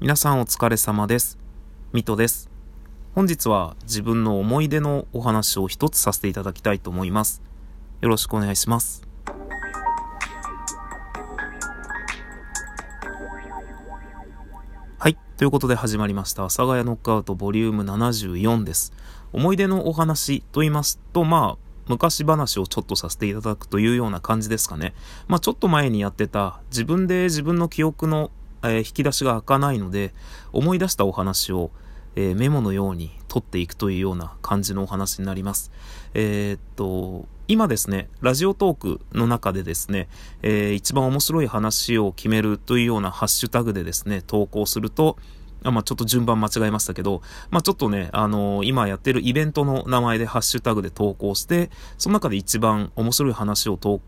皆さんお疲れ様です。ミトです。本日は自分の思い出のお話を一つさせていただきたいと思います。よろしくお願いします。はい。ということで始まりました。阿佐ヶ谷ノックアウトボリューム74です。思い出のお話と言いますと、まあ、昔話をちょっとさせていただくというような感じですかね。まあちょっと前にやってた自分で自分の記憶の、えー、引き出しが開かないので思い出したお話を、えー、メモのように取っていくというような感じのお話になります。えー、っと、今ですね、ラジオトークの中でですね、え一番面白い話を決めるというようなハッシュタグでですね、投稿すると、あまあ、ちょっと順番間違えましたけど、まあ、ちょっとね、あのー、今やってるイベントの名前でハッシュタグで投稿して、その中で一番面白い話をん？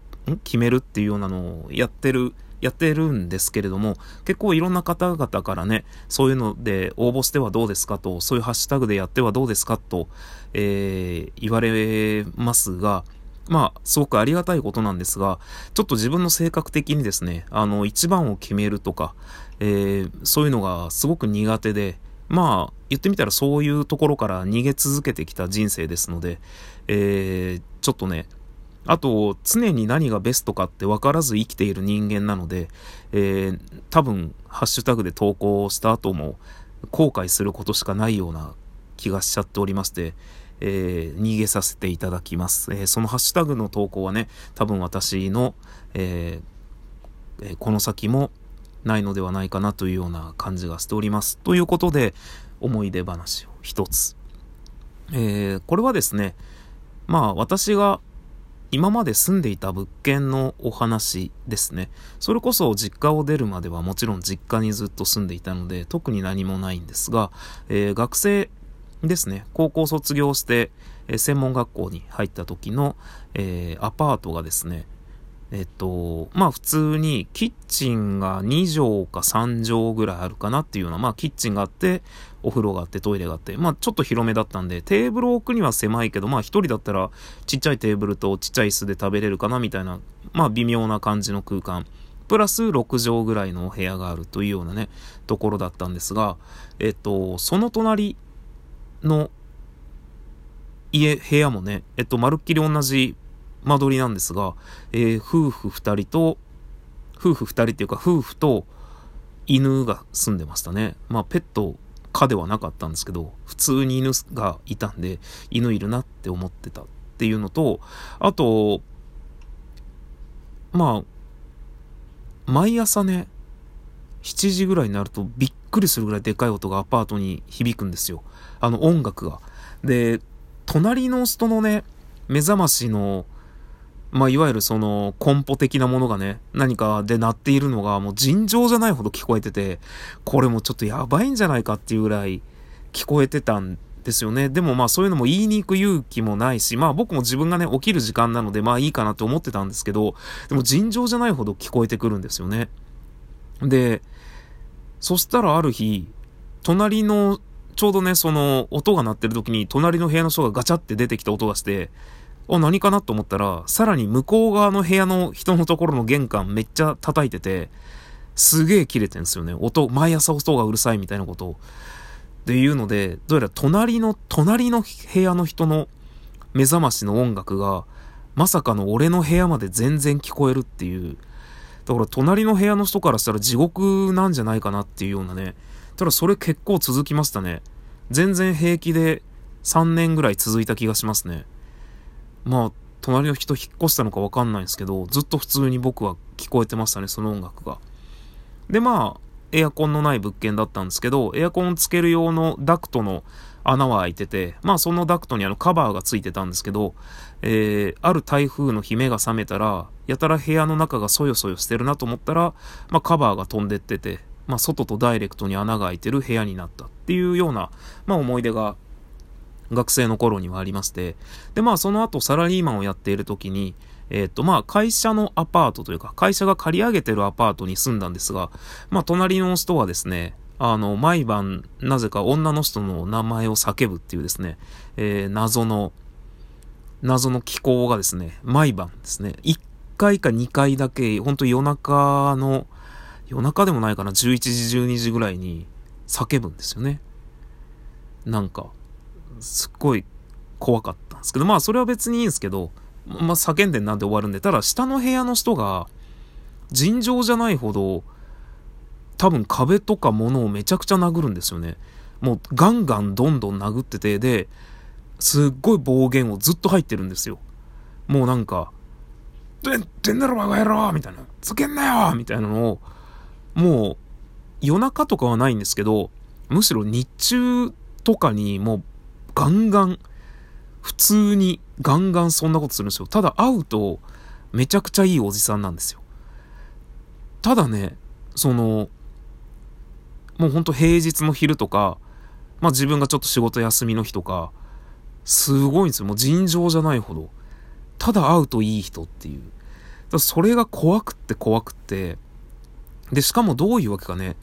決めるっていうようなのをやってる、やってるんですけれども、結構いろんな方々からね、そういうので応募してはどうですかと、そういうハッシュタグでやってはどうですかと、えー、言われますが、まあ、すごくありがたいことなんですが、ちょっと自分の性格的にですね、あの、一番を決めるとか、えー、そういうのがすごく苦手で、まあ、言ってみたらそういうところから逃げ続けてきた人生ですので、えー、ちょっとね、あと、常に何がベストかって分からず生きている人間なので、えー、多分、ハッシュタグで投稿した後も、後悔することしかないような気がしちゃっておりまして、えー、逃げさせていただきます。えー、そのハッシュタグの投稿はね、多分私の、えー、この先もないのではないかなというような感じがしております。ということで、思い出話を一つ。えー、これはですね、まあ私が今まで住んでいた物件のお話ですね。それこそ実家を出るまではもちろん実家にずっと住んでいたので特に何もないんですが、えー、学生ですね、高校卒業して、えー、専門学校に入った時の、えー、アパートがですね、えっと、まあ普通にキッチンが2畳か3畳ぐらいあるかなっていうような、まあキッチンがあって、お風呂があってトイレがあって、まあちょっと広めだったんで、テーブルを置くには狭いけど、まあ一人だったらちっちゃいテーブルとちっちゃい椅子で食べれるかなみたいな、まあ微妙な感じの空間。プラス6畳ぐらいのお部屋があるというようなね、ところだったんですが、えっと、その隣の家、部屋もね、えっと、まるっきり同じ間取りなんですが、えー、夫婦二人と、夫婦二人っていうか夫婦と犬が住んでましたね。まあペットかではなかったんですけど、普通に犬がいたんで、犬いるなって思ってたっていうのと、あと、まあ、毎朝ね、7時ぐらいになるとびっくりするぐらいでかい音がアパートに響くんですよ。あの音楽が。で、隣の人のね、目覚ましのまあ、いわゆるその、コンポ的なものがね、何かで鳴っているのがもう尋常じゃないほど聞こえてて、これもちょっとやばいんじゃないかっていうぐらい聞こえてたんですよね。でもまあそういうのも言いに行く勇気もないし、まあ僕も自分がね、起きる時間なのでまあいいかなって思ってたんですけど、でも尋常じゃないほど聞こえてくるんですよね。で、そしたらある日、隣の、ちょうどね、その音が鳴ってる時に隣の部屋の人がガチャって出てきた音がして、あ、何かなと思ったら、さらに向こう側の部屋の人のところの玄関めっちゃ叩いてて、すげえ切れてんすよね。音、毎朝音がうるさいみたいなことを。っていうので、どうやら隣の、隣の部屋の人の目覚ましの音楽が、まさかの俺の部屋まで全然聞こえるっていう。だから隣の部屋の人からしたら地獄なんじゃないかなっていうようなね。ただそれ結構続きましたね。全然平気で3年ぐらい続いた気がしますね。まあ、隣の人引っ越したのかわかんないんですけど、ずっと普通に僕は聞こえてましたね、その音楽が。で、まあ、エアコンのない物件だったんですけど、エアコンつける用のダクトの穴は開いてて、まあそのダクトにあのカバーがついてたんですけど、えー、ある台風の日目が覚めたら、やたら部屋の中がそよそよしてるなと思ったら、まあカバーが飛んでってて、まあ外とダイレクトに穴が開いてる部屋になったっていうような、まあ思い出が学生の頃にはありまして、で、まあその後サラリーマンをやっている時に、えっ、ー、と、まあ会社のアパートというか、会社が借り上げてるアパートに住んだんですが、まあ隣の人はですね、あの、毎晩、なぜか女の人の名前を叫ぶっていうですね、えー、謎の、謎の気候がですね、毎晩ですね、1回か2回だけ、ほんと夜中の、夜中でもないかな、11時、12時ぐらいに、叫ぶんですよね。なんか、すっごい怖かったんですけど、まあそれは別にいいんですけど、まあ叫んでんなんで終わるんで、ただ下の部屋の人が尋常じゃないほど多分壁とか物をめちゃくちゃ殴るんですよね。もうガンガンどんどん殴ってて、で、すっごい暴言をずっと入ってるんですよ。もうなんか、どうってんだろバカ野郎みたいな。つけんなよみたいなのを、もう夜中とかはないんですけど、むしろ日中とかにもうガンガン、普通にガンガンそんなことするんですよ。ただ会うとめちゃくちゃいいおじさんなんですよ。ただね、その、もうほんと平日の昼とか、まあ自分がちょっと仕事休みの日とか、すごいんですよ。もう尋常じゃないほど。ただ会うといい人っていう。だそれが怖くって怖くって。で、しかもどういうわけかね、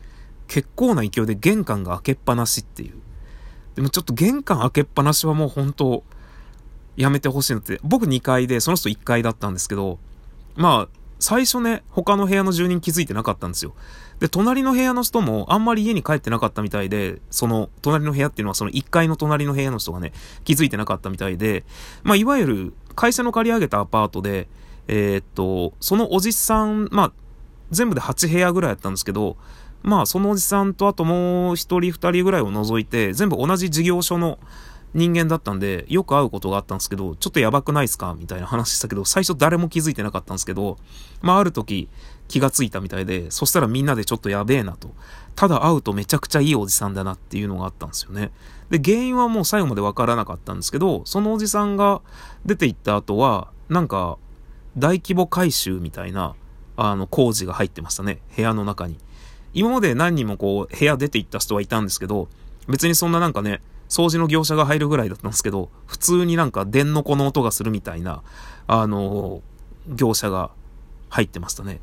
結構な勢いで玄関が開けっぱなしっていう。でもちょっと玄関開けっぱなしはもう本当やめてほしいのって、僕2階で、その人1階だったんですけど、まあ、最初ね、他の部屋の住人気づいてなかったんですよ。で、隣の部屋の人もあんまり家に帰ってなかったみたいで、その、隣の部屋っていうのはその1階の隣の部屋の人がね、気づいてなかったみたいで、まあ、いわゆる会社の借り上げたアパートで、えー、っと、そのおじさん、まあ、全部で8部屋ぐらいやったんですけど、まあ、そのおじさんとあともう一人二人ぐらいを除いて、全部同じ事業所の人間だったんで、よく会うことがあったんですけど、ちょっとやばくないっすかみたいな話したけど、最初誰も気づいてなかったんですけど、まあ、ある時気がついたみたいで、そしたらみんなでちょっとやべえなと。ただ会うとめちゃくちゃいいおじさんだなっていうのがあったんですよね。で、原因はもう最後までわからなかったんですけど、そのおじさんが出て行った後は、なんか、大規模改修みたいな、あの、工事が入ってましたね。部屋の中に。今まで何人もこう、部屋出て行った人はいたんですけど、別にそんななんかね、掃除の業者が入るぐらいだったんですけど、普通になんか電の子の音がするみたいな、あの、業者が入ってましたね。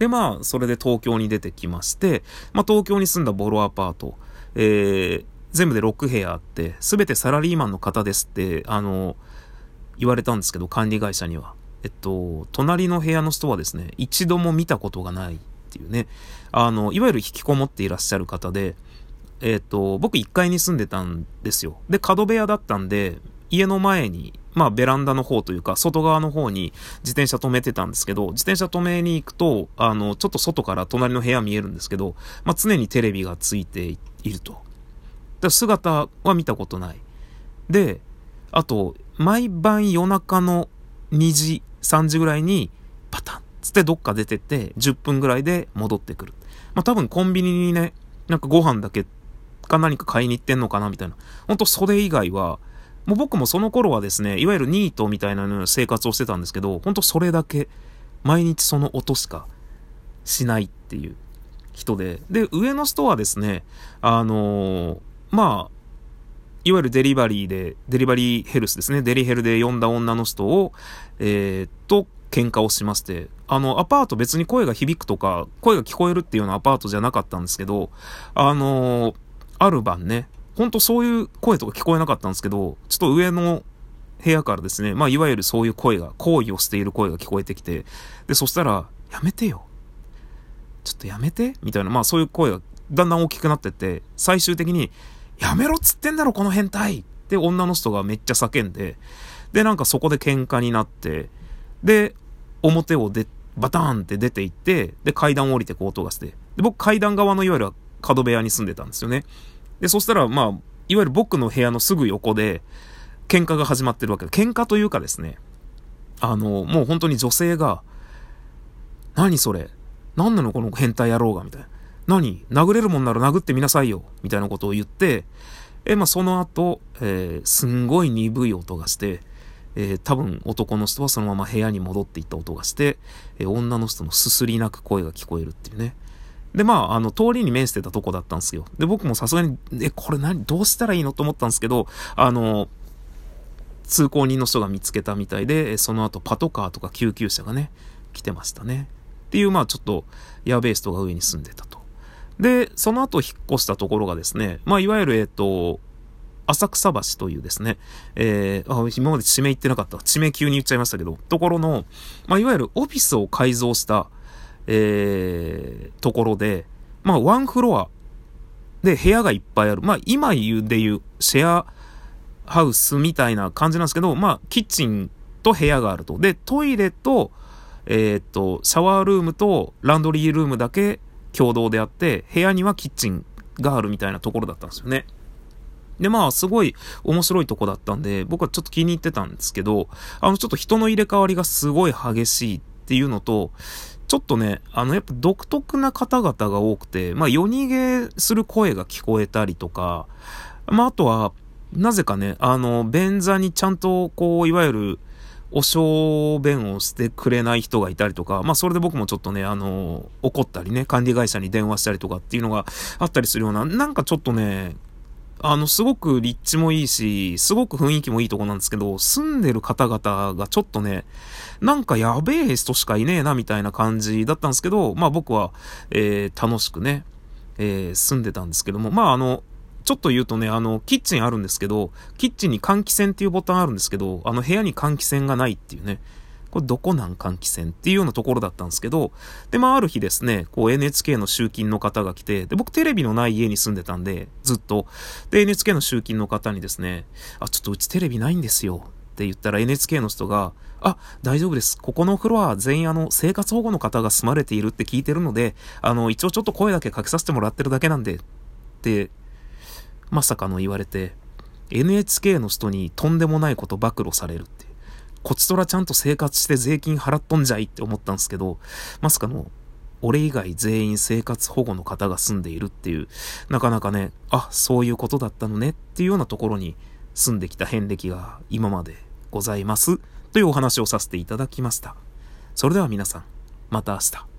で、まあ、それで東京に出てきまして、まあ、東京に住んだボロアパート、えー、全部で6部屋あって、すべてサラリーマンの方ですって、あの、言われたんですけど、管理会社には。えっと、隣の部屋の人はですね、一度も見たことがないていうね、あの、いわゆる引きこもっていらっしゃる方で、えっと、僕1階に住んでたんですよ。で、角部屋だったんで、家の前に、まあベランダの方というか、外側の方に自転車止めてたんですけど、自転車止めに行くと、あの、ちょっと外から隣の部屋見えるんですけど、まあ常にテレビがついていると。で姿は見たことない。で、あと、毎晩夜中の2時、3時ぐらいに、パタンつってどっか出てって、10分ぐらいで戻ってくる。まあ、多分コンビニにね、なんかご飯だけか何か買いに行ってんのかなみたいな。ほんとそれ以外は、もう僕もその頃はですね、いわゆるニートみたいな生活をしてたんですけど、ほんとそれだけ、毎日その音しかしないっていう人で。で、上の人はですね、あのー、まあ、いわゆるデリバリーで、デリバリーヘルスですね。デリヘルで呼んだ女の人を、えー、っと、喧嘩をしまして、あの、アパート別に声が響くとか、声が聞こえるっていうようなアパートじゃなかったんですけど、あのー、ある晩ね、ほんとそういう声とか聞こえなかったんですけど、ちょっと上の部屋からですね、まあ、いわゆるそういう声が、行為をしている声が聞こえてきて、で、そしたら、やめてよ。ちょっとやめて？みたいな、まあそういう声がだんだん大きくなってって、最終的に、やめろっつってんだろ、この変態って女の人がめっちゃ叫んで、で、なんかそこで喧嘩になって、で、表をで、バターンって出て行って、で、階段を降りてこう音がして、で、僕階段側のいわゆる角部屋に住んでたんですよね。で、そしたら、まあ、いわゆる僕の部屋のすぐ横で、喧嘩が始まってるわけ。で、喧嘩というかですね、あの、もう本当に女性が、何それ？何なの？この変態野郎がみたいな。何？殴れるもんなら殴ってみなさいよ。みたいなことを言って、え、まあ、その後、えー、すんごい鈍い音がして、えー、多分男の人はそのまま部屋に戻っていった音がして、えー、女の人のすすり泣く声が聞こえるっていうね。で、まあ、あの、通りに面してたとこだったんですよ。で、僕もさすがに、え、これ何、どうしたらいいのと思ったんですけど、あの、通行人の人が見つけたみたいで、その後パトカーとか救急車がね、来てましたね。っていう、まあちょっと、ヤベーストが上に住んでたと。で、その後引っ越したところがですね、まあいわゆる、えっと、浅草橋というですね、えー、今まで地名言ってなかった。地名急に言っちゃいましたけど、ところの、まあ、いわゆるオフィスを改造した、えー、ところで、まあ、ワンフロアで、部屋がいっぱいある。まあ、今言うで言う、シェアハウスみたいな感じなんですけど、まあ、キッチンと部屋があると。で、トイレと、えー、っと、シャワールームとランドリールームだけ共同であって、部屋にはキッチンがあるみたいなところだったんですよね。で、まあ、すごい面白いとこだったんで、僕はちょっと気に入ってたんですけど、あの、ちょっと人の入れ替わりがすごい激しいっていうのと、ちょっとね、あの、やっぱ独特な方々が多くて、まあ、夜逃げする声が聞こえたりとか、まあ、あとは、なぜかね、あの、便座にちゃんと、こう、いわゆる、お小便をしてくれない人がいたりとか、まあそれで僕もちょっとね、あの、怒ったりね、管理会社に電話したりとかっていうのがあったりするような、なんかちょっとね、あの、すごく立地もいいし、すごく雰囲気もいいとこなんですけど、住んでる方々がちょっとね、なんかやべえ人しかいねえな、みたいな感じだったんですけど、まあ僕は、えー、楽しくね、えー、住んでたんですけども、まああの、ちょっと言うとね、あの、キッチンあるんですけど、キッチンに換気扇っていうボタンあるんですけど、あの部屋に換気扇がないっていうね、これどこなん換気扇っていうようなところだったんですけど、で、まあある日ですね、こう NHK の集金の方が来て、で、僕テレビのない家に住んでたんで、ずっと。で、NHK の集金の方にですね、あ、ちょっとうちテレビないんですよ。って言ったら NHK の人が、あ、大丈夫です。ここのフロア全員あの、生活保護の方が住まれているって聞いてるので、あの、一応ちょっと声だけかけさせてもらってるだけなんで、って、まさかの言われて、NHK の人にとんでもないこと暴露されるって。こちとらちゃんと生活して税金払っとんじゃいって思ったんですけど、まさかの、俺以外全員生活保護の方が住んでいるっていう、なかなかね、あ、そういうことだったのねっていうようなところに住んできた遍歴が今までございますというお話をさせていただきました。それでは皆さん、また明日。